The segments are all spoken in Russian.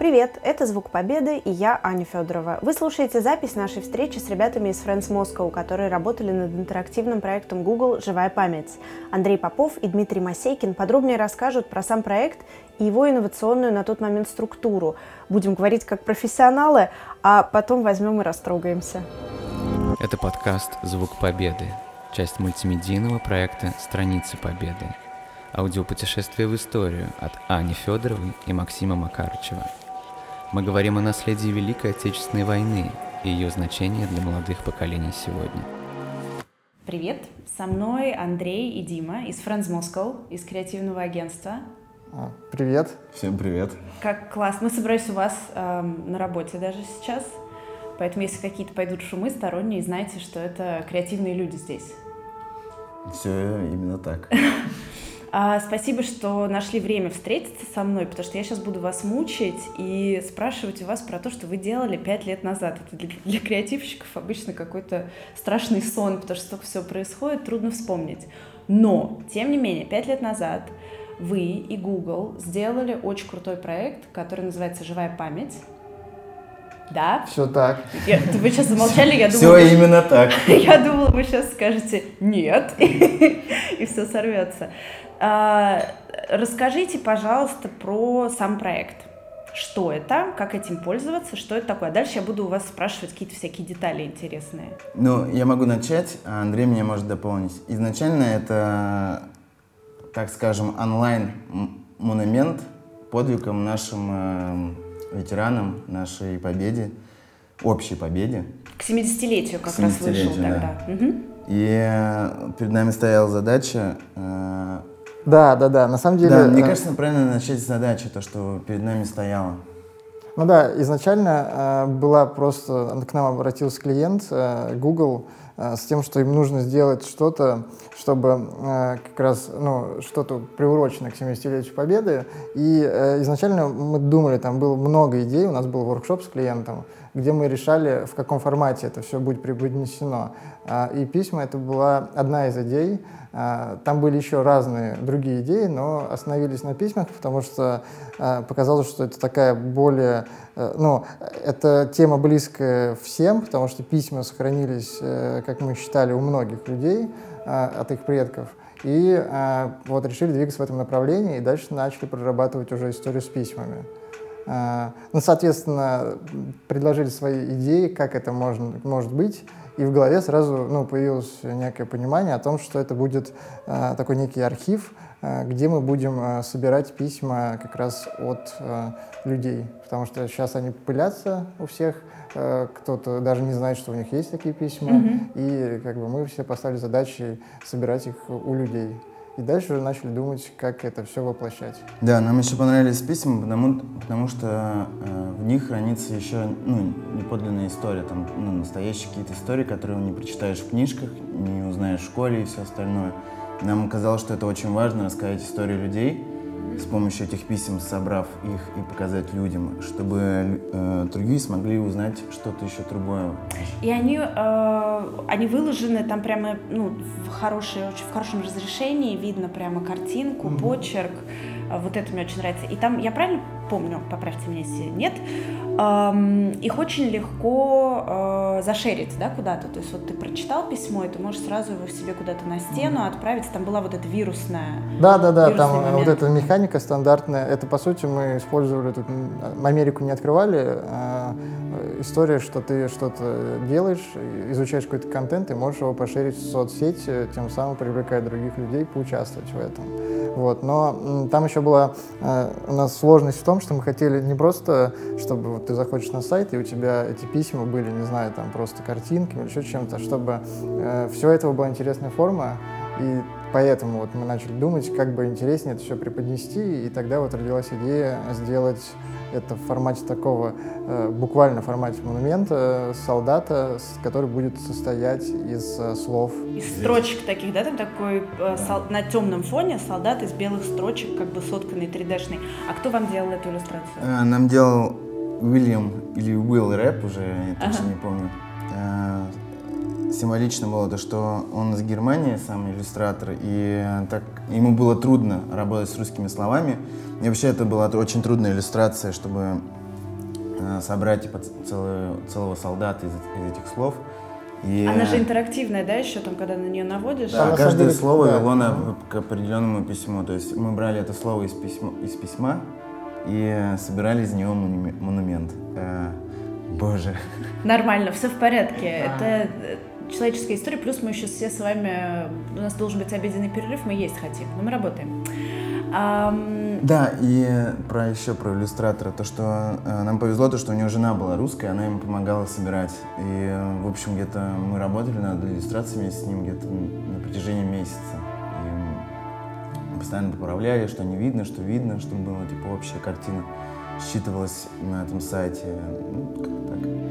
Привет, это «Звук Победы» и я, Аня Федорова. Вы слушаете запись нашей встречи с ребятами из Friends Moscow, которые работали над интерактивным проектом Google «Живая память». Андрей Попов и Дмитрий Масейкин подробнее расскажут про сам проект и его инновационную на тот момент структуру. Будем говорить как профессионалы, а потом возьмем и растрогаемся. Это подкаст «Звук Победы», часть мультимедийного проекта «Страницы Победы». Аудиопутешествие в историю от Ани Федоровой и Максима Макарычева – мы говорим о наследии Великой Отечественной войны и ее значении для молодых поколений сегодня. Привет, со мной Андрей и Дима из Friends Moscow, из креативного агентства. А, привет. Всем привет. Как классно. Мы собрались у вас эм, на работе даже сейчас, поэтому если какие-то пойдут шумы сторонние, знайте, что это креативные люди здесь. Все именно так. А, спасибо, что нашли время встретиться со мной, потому что я сейчас буду вас мучить и спрашивать у вас про то, что вы делали пять лет назад. Это для, для креативщиков обычно какой-то страшный сон, потому что столько всего происходит, трудно вспомнить. Но, тем не менее, пять лет назад вы и Google сделали очень крутой проект, который называется «Живая память». Да? Все так. Я, вы сейчас замолчали, я думала... Все именно так. Я думала, вы сейчас скажете «нет», и все сорвется. А, расскажите, пожалуйста, про сам проект. Что это, как этим пользоваться, что это такое. дальше я буду у вас спрашивать какие-то всякие детали интересные. Ну, я могу начать, а Андрей меня может дополнить. Изначально это, так скажем, онлайн-монумент подвигам нашим э, ветеранам, нашей победе, общей победе. К 70-летию как 70 раз вышел да. тогда. Угу. И э, перед нами стояла задача э, да, да, да. На самом деле. Да, мне э, кажется, правильно начать с задачи, то, что перед нами стояло. Ну да, изначально э, была просто, к нам обратился клиент э, Google с тем, что им нужно сделать что-то, чтобы э, как раз, ну, что-то приурочено к 70-летию Победы. И э, изначально мы думали, там было много идей, у нас был воркшоп с клиентом, где мы решали, в каком формате это все будет преподнесено. Э, и письма — это была одна из идей, а, там были еще разные другие идеи, но остановились на письмах, потому что а, показалось, что это такая более... Э, ну, это тема близкая всем, потому что письма сохранились, э, как мы считали, у многих людей а, от их предков. И вот решили двигаться в этом направлении, и дальше начали прорабатывать уже историю с письмами. Ну, соответственно, предложили свои идеи, как это можно, может быть. И в голове сразу ну, появилось некое понимание о том, что это будет э, такой некий архив, э, где мы будем э, собирать письма как раз от э, людей. Потому что сейчас они пылятся у всех, э, кто-то даже не знает, что у них есть такие письма. Mm-hmm. И как бы мы все поставили задачи собирать их у людей. И дальше уже начали думать, как это все воплощать. Да, нам еще понравились письма, потому, потому что э, в них хранится еще ну, неподлинная история, там ну, настоящие какие-то истории, которые не прочитаешь в книжках, не узнаешь в школе и все остальное. Нам казалось, что это очень важно рассказать историю людей, с помощью этих писем собрав их и показать людям, чтобы э, другие смогли узнать что-то еще другое. И они, э, они выложены там прямо ну, в, хорошей, очень, в хорошем разрешении, видно прямо картинку, mm-hmm. почерк. Вот это мне очень нравится. И там, я правильно помню, поправьте меня, если нет, эм, их очень легко э, зашерить, да, куда-то. То есть вот ты прочитал письмо, и ты можешь сразу его себе куда-то на стену отправить. Там была вот эта вирусная. Да, да, да. Там момент. вот эта механика стандартная. Это по сути мы использовали тут Америку не открывали. А история, что ты что-то делаешь, изучаешь какой-то контент и можешь его поширить в соцсети, тем самым привлекая других людей поучаствовать в этом. Вот. Но там еще была э, у нас сложность в том, что мы хотели не просто, чтобы вот ты заходишь на сайт, и у тебя эти письма были, не знаю, там просто картинками или еще чем-то, чтобы э, все этого была интересная форма, и поэтому вот мы начали думать, как бы интереснее это все преподнести, и тогда вот родилась идея сделать это в формате такого, э, буквально в формате монумента солдата, который будет состоять из э, слов. Из строчек таких, да, там такой э, на темном фоне солдат из белых строчек, как бы сотканный 3D-шный. А кто вам делал эту иллюстрацию? Нам делал Уильям или Уилл Рэп, уже я точно ага. не помню. Символично было то, что он из Германии, сам иллюстратор, и так ему было трудно работать с русскими словами, и вообще это была очень трудная иллюстрация, чтобы э, собрать типа, целую- целого солдата из, из этих слов. И, Она же интерактивная, да, еще там, когда на нее наводишь? Да, Да, самом каждое деле, слово да. вело на, к определенному письму. То есть мы брали это слово из письма, из письма и собирали из него монуме- монумент. Э, боже. Нормально, все в порядке. Это э, человеческая история, плюс мы еще все с вами... У нас должен быть обеденный перерыв, мы есть хотим, но мы работаем. Ам, Да, и про еще про иллюстратора, то, что э, нам повезло, то, что у него жена была русская, она ему помогала собирать. И, э, в общем, где-то мы работали над иллюстрациями с ним где-то на протяжении месяца. И постоянно поправляли, что не видно, что видно, чтобы была типа общая картина считывалась на этом сайте. Ну, так.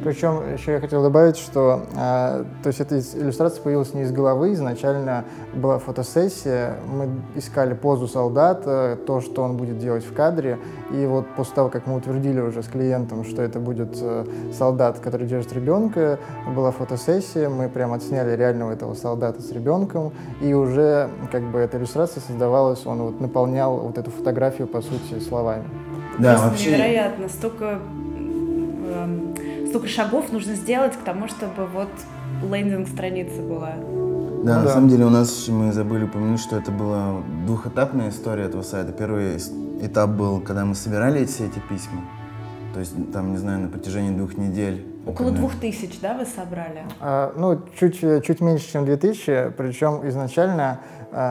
Причем еще я хотел добавить, что а, то есть эта иллюстрация появилась не из головы, изначально была фотосессия, мы искали позу солдата, то, что он будет делать в кадре, и вот после того, как мы утвердили уже с клиентом, что это будет э, солдат, который держит ребенка, была фотосессия, мы прям отсняли реального этого солдата с ребенком, и уже как бы эта иллюстрация создавалась, он вот наполнял вот эту фотографию, по сути, словами. Да, просто вообще. невероятно. Столько, эм, столько шагов нужно сделать к тому, чтобы вот лендинг страницы была. Да, Ну на да. самом деле у нас еще мы забыли упомянуть, что это была двухэтапная история этого сайта. Первый этап был, когда мы собирали все эти письма. То есть там, не знаю, на протяжении двух недель. Около двух тысяч, да, вы собрали? А, Ну, чуть, э, чуть меньше, чем 2000, причем изначально,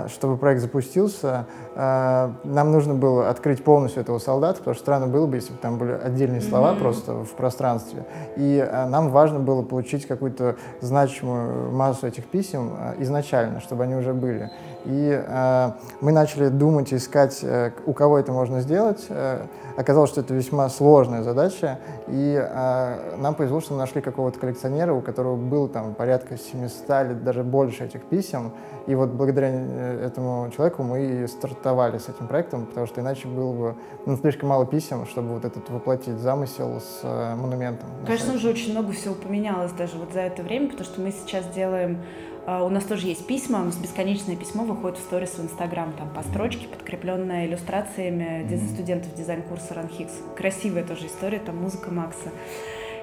чтобы проект запустился, а, нам нужно было открыть полностью этого солдата, потому что странно было бы, если бы там были отдельные слова просто в пространстве. И а, нам важно было получить какую-то значимую массу этих писем а, изначально, чтобы они уже были. И а, мы начали думать, искать, э, у кого это можно сделать. Э, Оказалось, что это весьма сложная задача, и а, нам повезло, что мы нашли какого-то коллекционера, у которого было там порядка 700 или даже больше этих писем, и вот благодаря э, этому человеку мы и стартовали с этим проектом, потому что иначе было бы ну, слишком мало писем, чтобы вот этот воплотить замысел с э, монументом. Конечно, уже очень много всего поменялось даже вот за это время, потому что мы сейчас делаем... а, У нас тоже есть письма, у нас бесконечное письмо выходит в сторис в Инстаграм, там по строчке, подкрепленное иллюстрациями диз- студентов дизайн-курса РАНХиГС. Красивая тоже история, там музыка Макса.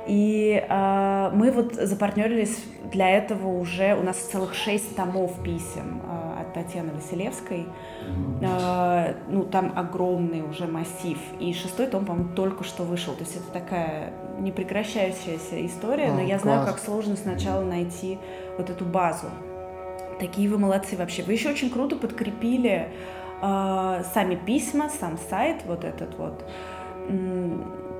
И а, мы вот запартнерились для этого уже, у нас целых шесть томов писем а, от Татьяны Василевской. А, ну, там огромный уже массив. И шестой том, по-моему, только что вышел. То есть это такая непрекращающаяся история, но А, я знаю, класс. как сложно сначала найти вот эту базу. Такие вы молодцы вообще. Вы еще очень круто подкрепили а, сами письма, сам сайт, вот этот вот,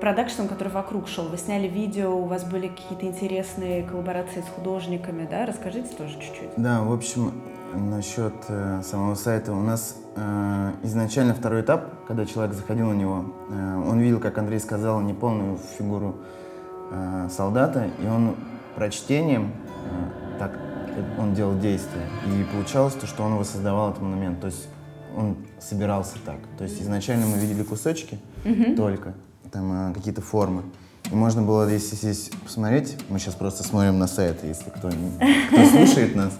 продакшном, который вокруг шел. Вы сняли видео, у вас были какие-то интересные коллаборации с художниками, да? Расскажите тоже чуть-чуть. Да, в общем, насчет э, самого сайта. У нас э, изначально второй этап, когда человек заходил на него, э, он видел, как Андрей сказал, неполную фигуру э, солдата, и он прочтением э, так он делал действия. И получалось то, что он воссоздавал этот монумент. То есть он собирался так. То есть изначально мы видели кусочки только, там э, какие-то формы. И можно было, если здесь посмотреть, мы сейчас просто смотрим на сайт, если кто, кто слушает нас.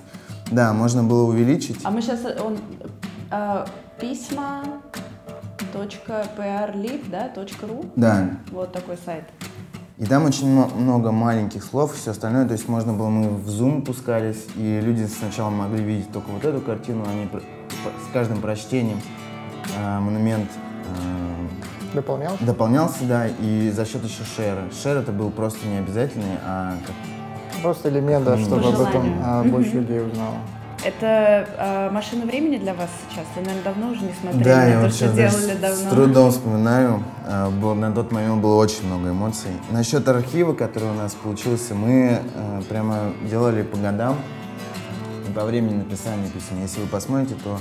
Да, можно было увеличить. А мы сейчас, он, а, письма .prlib, да, .ru, Да, вот такой сайт. и там очень много маленьких слов, все остальное, то есть можно было, мы в Zoom пускались, и люди сначала могли видеть только вот эту картину, они с каждым прочтением э, монумент э, Дополнял? дополнялся, да, и за счет еще шера. Шер это был просто не обязательный, а как Просто элемент, да, чтобы об этом а, больше людей узнало. Это а, машина времени для вас сейчас? Вы, наверное, давно уже не смотрели Да, на я то, вот что делали давно. с трудом вспоминаю. А, был- На тот момент было очень много эмоций. Насчет архива, который у нас получился, мы э, прямо делали по годам и по времени написания писем. Если вы посмотрите, то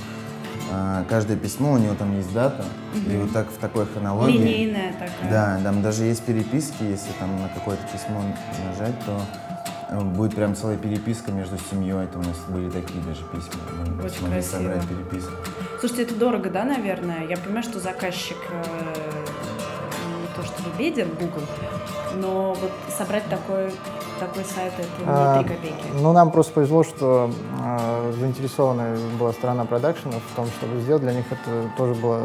каждое письмо, у него там есть дата, и вот так в такой хронологии. Линейная такая. Да, там даже есть переписки, если там на какое-то письмо нажать, то э, будет прям целая переписка между семьей. Это у нас были такие даже письма. Мы Очень смогли красиво. собрать переписку. Слушайте, это дорого, да, наверное? Я понимаю, что заказчик э, не то чтобы беден, Google, но вот собрать такой такой сайт это А, не 3 копейки. Ну, нам просто повезло, что э, заинтересованная была сторона продакшенов в том, чтобы сделать. Для них это тоже было,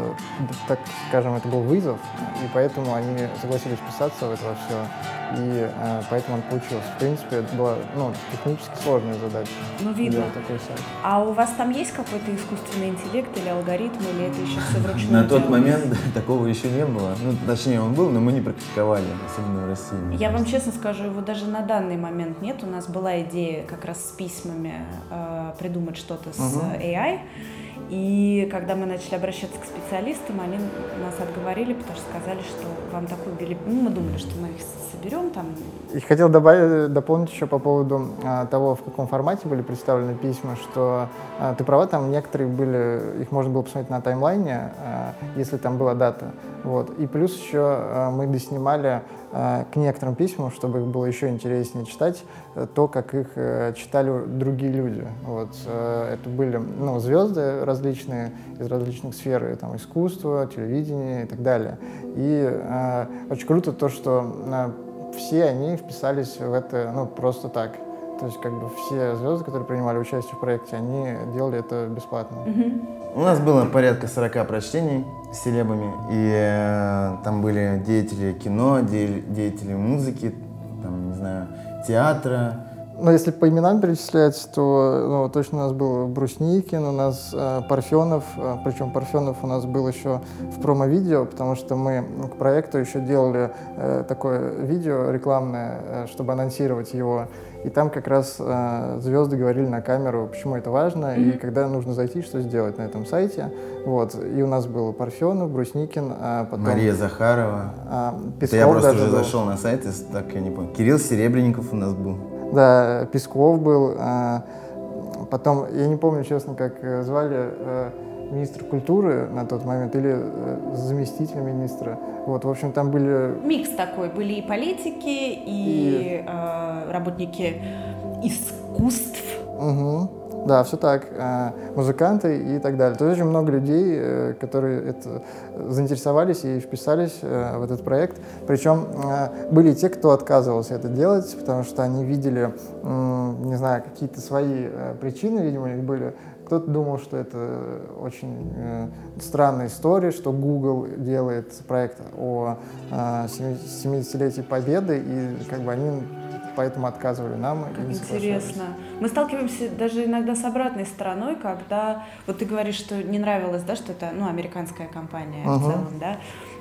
так скажем, это был вызов, и поэтому они согласились вписаться в это во все. И э, поэтому он получился. В принципе, это была ну, технически сложная задача. Ну, видно. Такой сайт. А у вас там есть какой-то искусственный интеллект или алгоритм, или это еще все вручную На тот момент такого еще не было. Ну, точнее, он был, но мы не практиковали, особенно в России. Я вам честно скажу, его даже на данный момент нет. У нас была идея как раз с письмами э, придумать что-то с. AI. И когда мы начали обращаться к специалистам, они нас отговорили, потому что сказали, что вам такую били... Ну, мы думали, что мы их соберем там. И хотел добавить, дополнить еще по поводу а, того, в каком формате были представлены письма, что а, ты права, там некоторые были, их можно было посмотреть на таймлайне, а, если там была дата. Вот. И плюс еще а, мы доснимали к некоторым письмам, чтобы их было еще интереснее читать, э, то, как их э, читали другие люди. Вот. э, Это были ну, звезды различные из различных сфер, там, искусства, телевидения и так далее. И э, очень круто то, что все они вписались в это ну, просто так. То есть как бы все звезды, которые принимали участие в проекте, они делали это бесплатно. У нас было порядка 40 прочтений с селебами, и э, там были деятели кино, де- деятели музыки, там, не знаю, театра. Но если по именам перечислять, то ну, точно у нас был Брусникин, у нас э, Парфенов, э, причем Парфенов у нас был еще в промо-видео, потому что мы к проекту еще делали э, такое видео рекламное, э, чтобы анонсировать его. И там как раз э, звезды говорили на камеру, почему это важно, и когда нужно зайти, что сделать на этом сайте. Вот. И у нас был Парфенов, Брусникин, а потом... Мария Захарова. а, Это я Песков просто уже был. зашел на сайт, так я не помню. Кирилл Серебренников у нас был. Да, Песков был. а, Потом, я не помню, честно, как э, звали э, министр культуры на тот момент или э, заместитель министра. Вот, в общем, там были... Микс такой. Были и политики, и, э, работники искусств. Мгм. Да, все так. а, Музыканты и так далее. То есть очень много людей, э, которые это заинтересовались и вписались э, в этот проект. Причем э, были и те, кто отказывался это делать, потому что они видели, не знаю, какие-то свои э, причины, видимо, у них были. Кто-то думал, что это очень э, странная история, что Google делает проект о э, 70-летии Победы, и как бы они поэтому отказывали нам. и Как интересно. Мы сталкиваемся даже иногда с обратной стороной, когда вот ты говоришь, что не нравилось, да, что это, ну, американская компания в Ага. целом, да.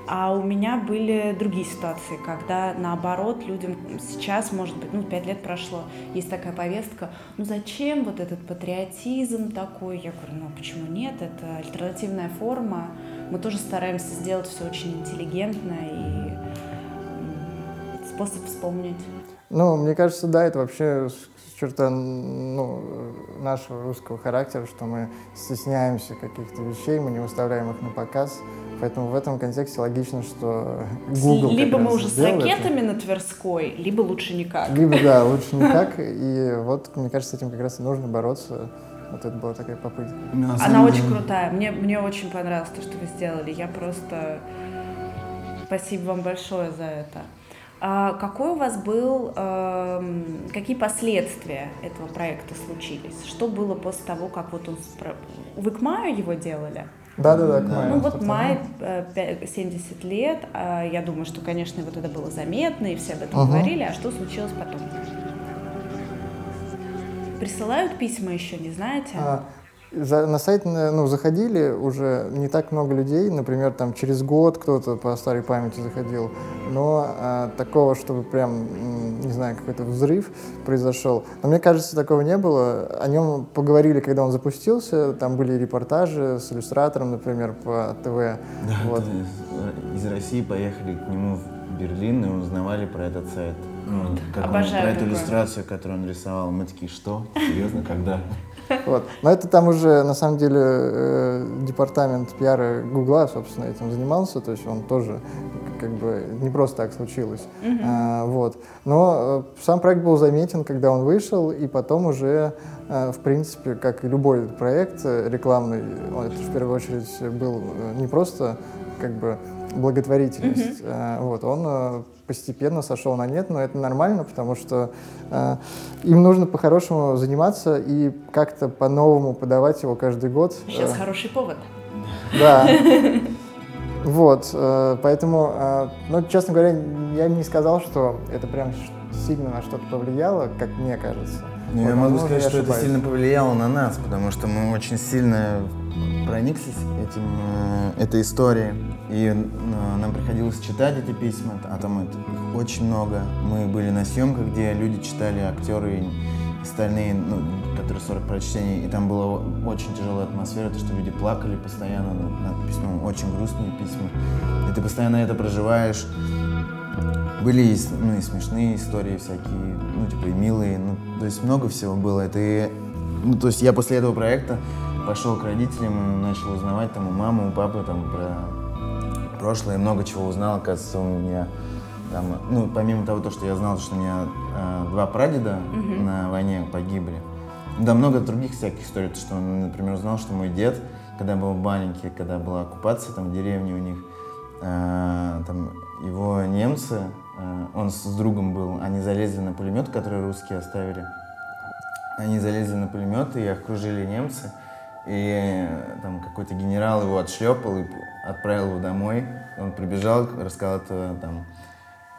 А у меня были другие ситуации, когда наоборот людям сейчас, может быть, ну, пять лет прошло, есть такая повестка, ну зачем вот этот патриотизм такой? Я говорю, ну почему нет? Это альтернативная форма. Мы тоже стараемся сделать все очень интеллигентно и способ вспомнить. Ну, мне кажется, да, это вообще с- черта ну, нашего русского характера, что мы стесняемся каких-то вещей, мы не выставляем их на показ. Поэтому в этом контексте логично, что Google как либо мы раз уже с сделал это. ракетами на Тверской, либо лучше никак. Либо, да, лучше никак. И вот, мне кажется, с этим как раз и нужно бороться. Вот это была такая попытка. На Она очень крутая. Мне, мне очень понравилось то, что вы сделали. Я просто... Спасибо вам большое за это. А какой у вас был... эм, какие последствия этого проекта случились? Что было после того, как вот он... Вы к маю его делали? Да-да-да, к маю. Ну вот май, э, пя- 70 лет. а Я думаю, что, конечно, вот это было заметно, и все об этом Ага. говорили. А что случилось потом? Присылают письма еще, не знаете? А, за- на сайт ну, заходили уже не так много людей, например, там через год кто-то по старой памяти заходил, но а, такого, чтобы прям, не знаю, какой-то взрыв произошел. Но мне кажется, такого не было. О нем поговорили, когда он запустился, там были репортажи с иллюстратором, например, по ТВ. Да, Вот. это из, из России поехали к нему в Берлин и узнавали про этот сайт. Ну, как он- Обожаю про эту такое. иллюстрацию, которую он рисовал. Мы такие, что? Серьезно, когда? Вот. Но это там уже, на самом деле, э, департамент пиара Гугла, собственно, этим занимался, то есть он тоже как бы не просто так случилось. А, вот. Но э, сам проект был заметен, когда он вышел, и потом уже, э, в принципе, как и любой проект э, рекламный, он, это в первую очередь был э, не просто как бы благотворительность. Mm-hmm. Вот, он постепенно сошел на нет, но это нормально, потому что э, им нужно по-хорошему заниматься и как-то по-новому подавать его каждый год. Сейчас хороший повод. Да. Вот, э, поэтому, э, ну, честно говоря, я не сказал, что это прям сильно на что-то повлияло, как мне кажется. Ну, я могу сказать, что это сильно повлияло на нас, потому что мы очень сильно прониклись этим, э, этой историей. И нам приходилось читать эти письма, а там их очень много. Мы были на съемках, где люди читали, актеры и остальные, ну, которые 40 прочтений, и там была очень тяжелая атмосфера, то, что люди плакали постоянно над письмом, очень грустные письма. И ты постоянно это проживаешь. Были и, ну, и смешные истории всякие, ну, типа, и милые, ну, то есть много всего было. Это и, ну, то есть я после этого проекта пошел к родителям и начал узнавать там у мамы, у папы там про прошлое, много чего узнал, оказывается, у меня там, ну, помимо того, то, что я знал, что у меня э, два прадеда mm-hmm. на войне погибли, да, много других всяких историй, то, что например, узнал, что мой дед, когда был маленький, когда была оккупация там в деревне у них, э, там его немцы, э, он с другом был, они залезли на пулемет, который русские оставили. Они залезли на пулемет, и окружили немцы. И э, там какой-то генерал его отшлепал и отправил его домой. Он прибежал, рассказал это там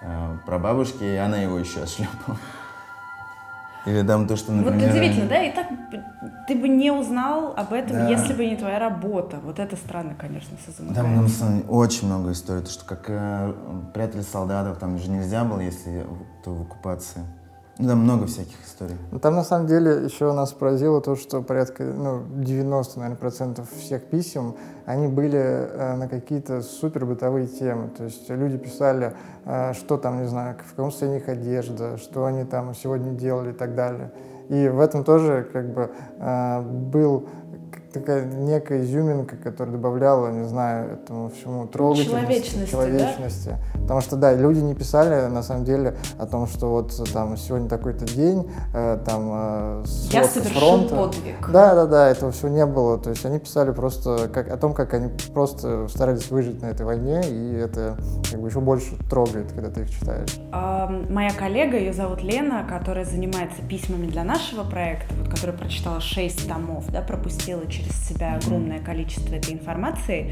э, про бабушки, и она его еще отшлепала. Или там то, что, например... Вот удивительно, да? И так ты бы не узнал об этом, да. если бы не твоя работа. Вот это странно, конечно, со Там, там, там очень много историй. То, что как э, прятали солдатов, там же нельзя было, если то в оккупации. Ну, там много всяких историй. Ну, там на самом деле еще нас поразило то, что порядка ну, 90, наверное, процентов всех писем, они были э, на какие-то супер бытовые темы. То есть люди писали, э, что там, не знаю, в каком состоянии их одежда, что они там сегодня делали и так далее. И в этом тоже как бы э, был такая некая изюминка, которая добавляла, не знаю, этому всему трогательности, человечности, человечности. Да? Потому что, да, люди не писали, на самом деле, о том, что вот там сегодня такой-то день, э, там э, Я совершил фронта. подвиг. Да, да, да, этого всего не было. То есть они писали просто как, о том, как они просто старались выжить на этой войне, и это как бы еще больше трогает, когда ты их читаешь. А, моя коллега, ее зовут Лена, которая занимается письмами для нашего проекта, вот, которая прочитала шесть томов, да, пропустила через себя огромное количество этой информации.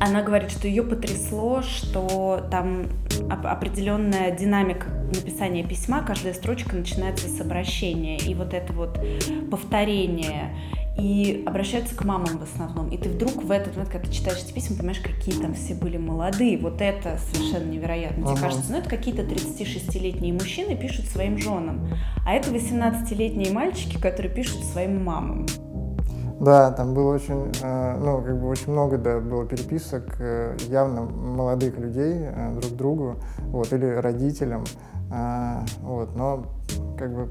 Она говорит, что ее потрясло, что там определенная динамика написания письма, каждая строчка начинается с обращения, и вот это вот повторение, и обращаются к мамам в основном. И ты вдруг в этот момент, когда ты читаешь эти письма, понимаешь, какие там все были молодые. Вот это совершенно невероятно. Тебе ага. кажется, ну это какие-то 36-летние мужчины пишут своим женам. А это 18-летние мальчики, которые пишут своим мамам. Да, там было очень, э, ну, как бы очень много, да, было переписок э, явно молодых людей э, друг другу, вот, или родителям, вот, но, как бы,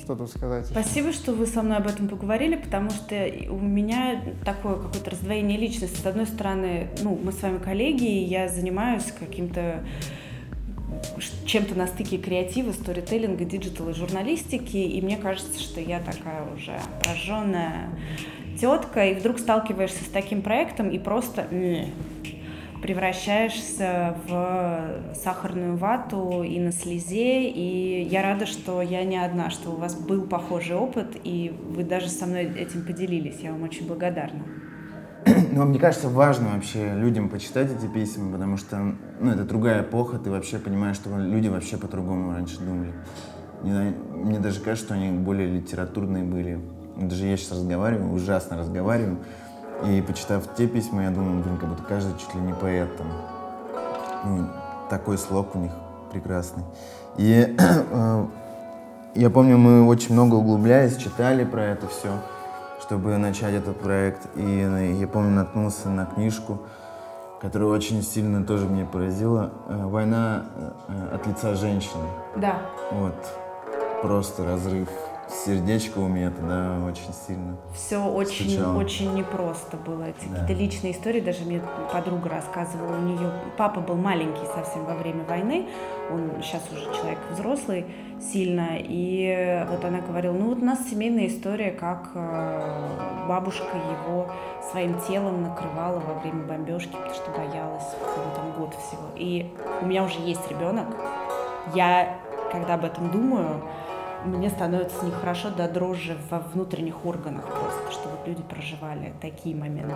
что тут сказать? Спасибо, что вы со мной об этом поговорили, потому что у меня такое какое-то раздвоение личности. С одной стороны, ну, мы с вами коллеги, и я занимаюсь каким-то чем-то на стыке креатива, сторителлинга, digital и журналистики, и мне кажется, что я такая уже прожженная тетка, и вдруг сталкиваешься с таким проектом и просто превращаешься в сахарную вату и на слезе, и я рада, что я не одна, что у вас был похожий опыт, и вы даже со мной этим поделились. Я вам очень благодарна. Ну, мне кажется, важно вообще людям почитать эти письма, потому что, ну, это другая эпоха, ты вообще понимаешь, что люди вообще по-другому раньше думали. Мне, мне даже кажется, что они более литературные были. Даже я сейчас разговариваю, ужасно разговариваю. И почитав те письма, я думаю, блин, как будто каждый чуть ли не поэт там. Ну, такой слог у них прекрасный. И э, я помню, мы очень много углублялись, читали про это все, чтобы начать этот проект. И я помню, наткнулся на книжку, которая очень сильно тоже меня поразила. Э, «Война э, от лица женщины». Да. Вот. Просто разрыв сердечко у меня тогда очень сильно. Все очень, стучало. очень непросто было. Эти Да. какие-то личные истории. Даже мне подруга рассказывала, у нее папа был маленький совсем во время войны. Он сейчас уже человек взрослый сильно. И вот она говорила, ну вот у нас семейная история, как э, бабушка его своим телом накрывала во время бомбежки, потому что боялась, там год всего. И у меня уже есть ребенок. Я, когда об этом думаю, мне становится нехорошо до дрожи во внутренних органах просто, что вот люди проживали такие моменты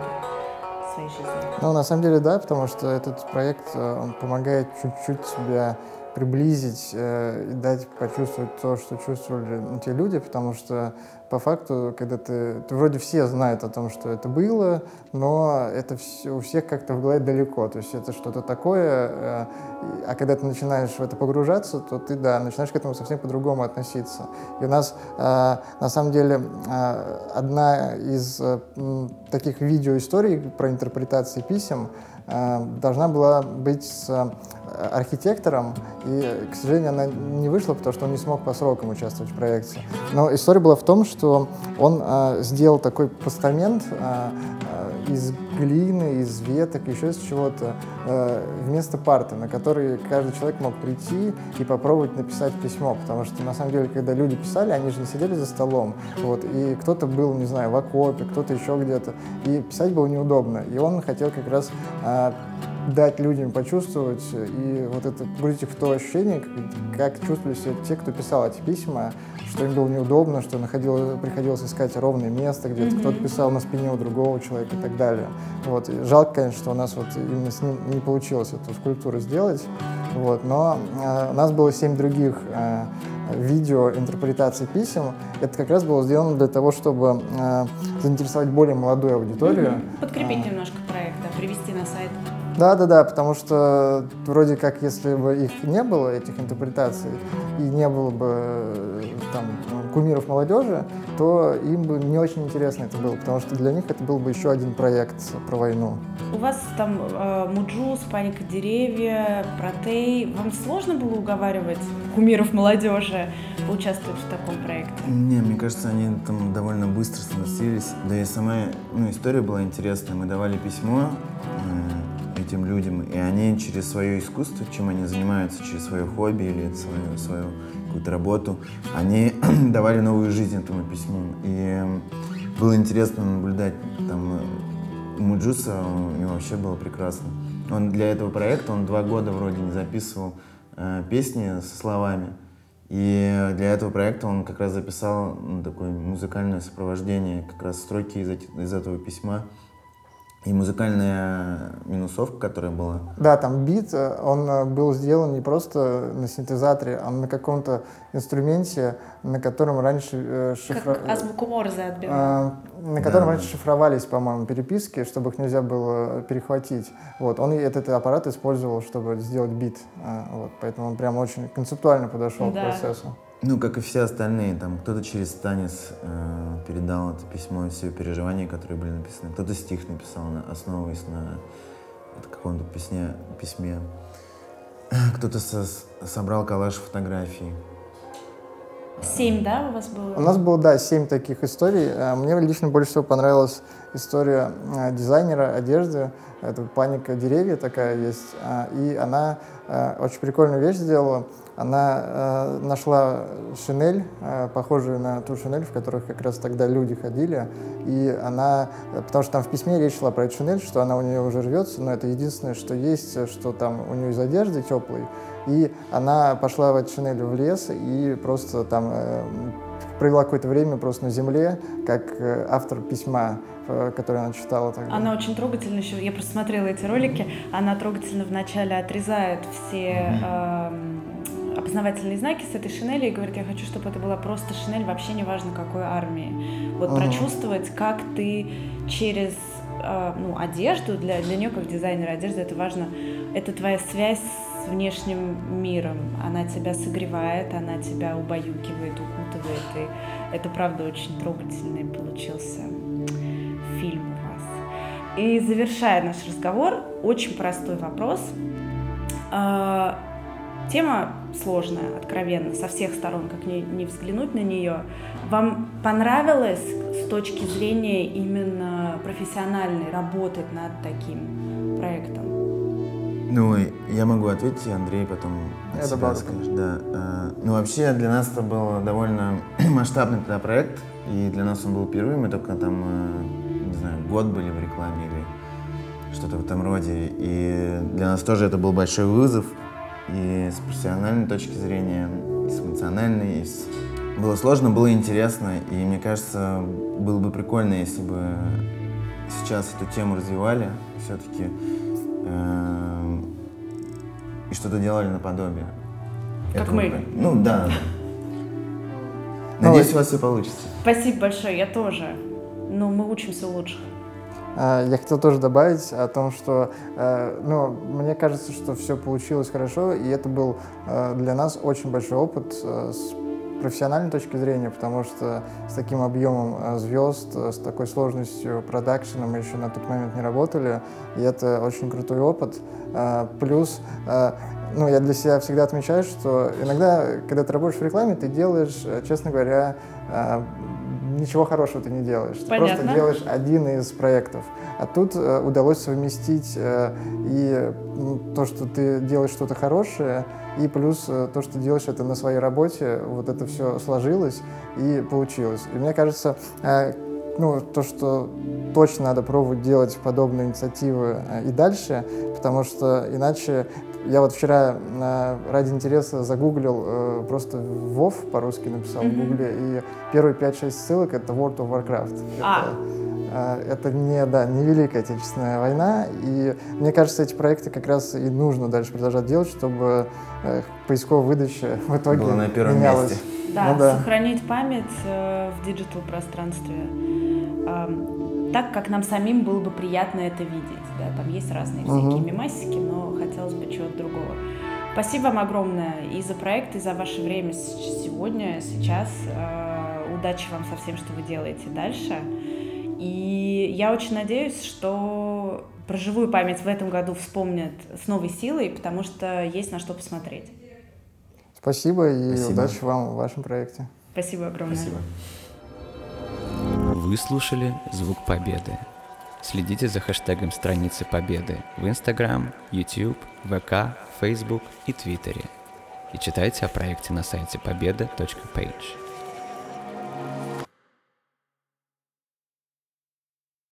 своей жизни. Ну, на самом деле, да, потому что этот проект, э, он помогает чуть-чуть тебя приблизить э, и дать почувствовать то, что чувствовали те люди, потому что по факту, когда ты, ты вроде все знают о том, что это было, но это все, у всех как-то в голове далеко, то есть это что-то такое, э, а когда ты начинаешь в это погружаться, то ты, да, начинаешь к этому совсем по-другому относиться. И у нас, э, на самом деле, э, одна из э, таких видеоисторий про интерпретации писем должна была быть с э, архитектором, и, к сожалению, она не вышла, потому что он не смог по срокам участвовать в проекте. Но история была в том, что он э, сделал такой постамент э, э, из глины, из веток, еще из чего-то, э, вместо парты, на который каждый человек мог прийти и попробовать написать письмо, потому что, на самом деле, когда люди писали, они же не сидели за столом, вот, и кто-то был, не знаю, в окопе, кто-то еще где-то, и писать было неудобно, и он хотел как раз э, дать людям почувствовать и вот это погрузить их в то ощущение, как, как чувствовали себя те, кто писал эти письма, что им было неудобно, что находилось, приходилось искать ровное место где-то, Мгм. кто-то писал на спине у другого человека и так далее. Вот. И жалко, конечно, что у нас вот именно с ним не получилось эту скульптуру сделать, вот. но э, у нас было семь других э, видео интерпретаций писем. Это как раз было сделано для того, чтобы э, заинтересовать более молодую аудиторию. Мгм. Подкрепить А. немножко сайт. Да, да, да, потому что вроде как, если бы их не было, этих интерпретаций, и не было бы э, там кумиров молодежи, то им бы не очень интересно это было, потому что для них это был бы еще один проект про войну. У вас там э, Mujuice, Паника деревья, Протей. Вам сложно было уговаривать кумиров молодежи поучаствовать в таком проекте? Не, мне кажется, они там довольно быстро согласились. Да и сама ну, история была интересная. Мы давали письмо э, этим людям, и они через свое искусство, чем они занимаются, через свое хобби или свою, свою какую-то работу, они давали новую жизнь этому письму. И было интересно наблюдать там э, Муджуса, у него вообще было прекрасно. Он для этого проекта, он два года вроде не записывал э, песни со словами. И для этого проекта он как раз записал ну, такое музыкальное сопровождение, как раз строки из, из этого письма. И музыкальная минусовка, которая была. Да, там бит, э, он э, был сделан не просто на синтезаторе, а на каком-то инструменте, на котором раньше э, шифро- Как азбуку Морзе отбивал. А, на котором Да. раньше шифровались, по-моему, переписки, чтобы их нельзя было перехватить. Вот. Он этот аппарат использовал, чтобы сделать бит. Вот. Поэтому он прям очень концептуально подошел Да. к процессу. Ну, как и все остальные, там кто-то через танец э, передал это письмо, все переживания, которые были написаны. Кто-то стих написал, на, основываясь на каком-то письме. письме. Кто-то со- собрал коллаж фотографий. Семь, да, у вас было? У нас было, да, семь таких историй. А, Мне лично больше всего понравилась история а, дизайнера одежды. Это «Паника деревья» такая есть. А, И она очень прикольную вещь сделала. Она нашла шинель, похожую на ту шинель, в которых как раз тогда люди ходили. И она, э, потому что там в письме речь шла про эту шинель, что она у нее уже рвется, но это единственное, что есть, э, что там у нее из одежды теплой. И она пошла в эту шинель в лес и просто там э, провела какое-то время просто на земле, как э, автор письма, э, которое она читала тогда. Она очень трогательно еще, я просто смотрела эти ролики, она трогательно вначале отрезает все эм, опознавательные знаки с этой шинели и говорит, я хочу, чтобы это была просто шинель, вообще не важно какой армии. Вот Ага. прочувствовать, как ты через э, ну, одежду, для, для нее как дизайнера одежды это важно, это твоя связь с внешним миром. Она тебя согревает, она тебя убаюкивает, укутывает. И это правда очень трогательный получился фильм у вас. И завершая наш разговор, очень простой вопрос. А, Тема сложная, откровенно, со всех сторон, как не, не взглянуть на нее. Вам понравилось с точки зрения именно профессиональной работать над таким проектом? Ну, я могу ответить, Андрей потом Я себя добавлю. скажет. Да. А, Ну, вообще, для нас это был довольно масштабный тогда проект, и для нас он был первым, мы только там, э, не знаю, год были в рекламе или что-то в этом роде. И для нас тоже это был большой вызов, и с профессиональной точки зрения, и с эмоциональной, и с... Было сложно, было интересно, и мне кажется, было бы прикольно, если бы сейчас эту тему развивали, все-таки и что-то делали наподобие. Как этого мы. Ну да. Надеюсь, у вас все получится. Спасибо большое, я тоже. Ну, мы учимся у лучших. А, Я хотел тоже добавить о том, что, э, ну, мне кажется, что все получилось хорошо, и это был э, для нас очень большой опыт э, с профессиональной точки зрения, потому что с таким объемом э, звезд, э, с такой сложностью продакшена мы еще на тот момент не работали, и это очень крутой опыт. Э, Плюс, ну, я для себя всегда отмечаю, что иногда, когда ты работаешь в рекламе, ты делаешь, честно говоря, ничего хорошего ты не делаешь. Ты Понятно. просто делаешь один из проектов. А тут э, удалось совместить э, и то, что ты делаешь что-то хорошее, и плюс э, то, что делаешь это на своей работе, вот это все сложилось и получилось. И мне кажется, э, ну, то, что точно надо пробовать делать подобные инициативы э, и дальше, потому что иначе я вот вчера э, ради интереса загуглил, э, просто Вов по-русски написал в Мгм. гугле, и первые 5-6 ссылок — это World of Warcraft. А. Это, э, это не, да, не Великая Отечественная война, и мне кажется, эти проекты как раз и нужно дальше продолжать делать, чтобы э, поисковая выдача в итоге Было на первом менялась. месте. Да, Ну да. сохранить память э, в digital пространстве ам, так, как нам самим было бы приятно это видеть. Да, там есть разные всякие мемасики, но хотелось бы чего-то другого. Спасибо вам огромное и за проект, и за ваше время сегодня, сейчас. Э, удачи вам со всем, что вы делаете дальше. И я очень надеюсь, что про живую память в этом году вспомнят с новой силой, потому что есть на что посмотреть. Спасибо и Спасибо. удачи вам в вашем проекте. Спасибо огромное. Спасибо. Вы слушали «Звук Победы». Следите за хэштегом страницы Победы в Instagram, YouTube, ВК, Facebook и Твиттере. И читайте о проекте на сайте победа.page.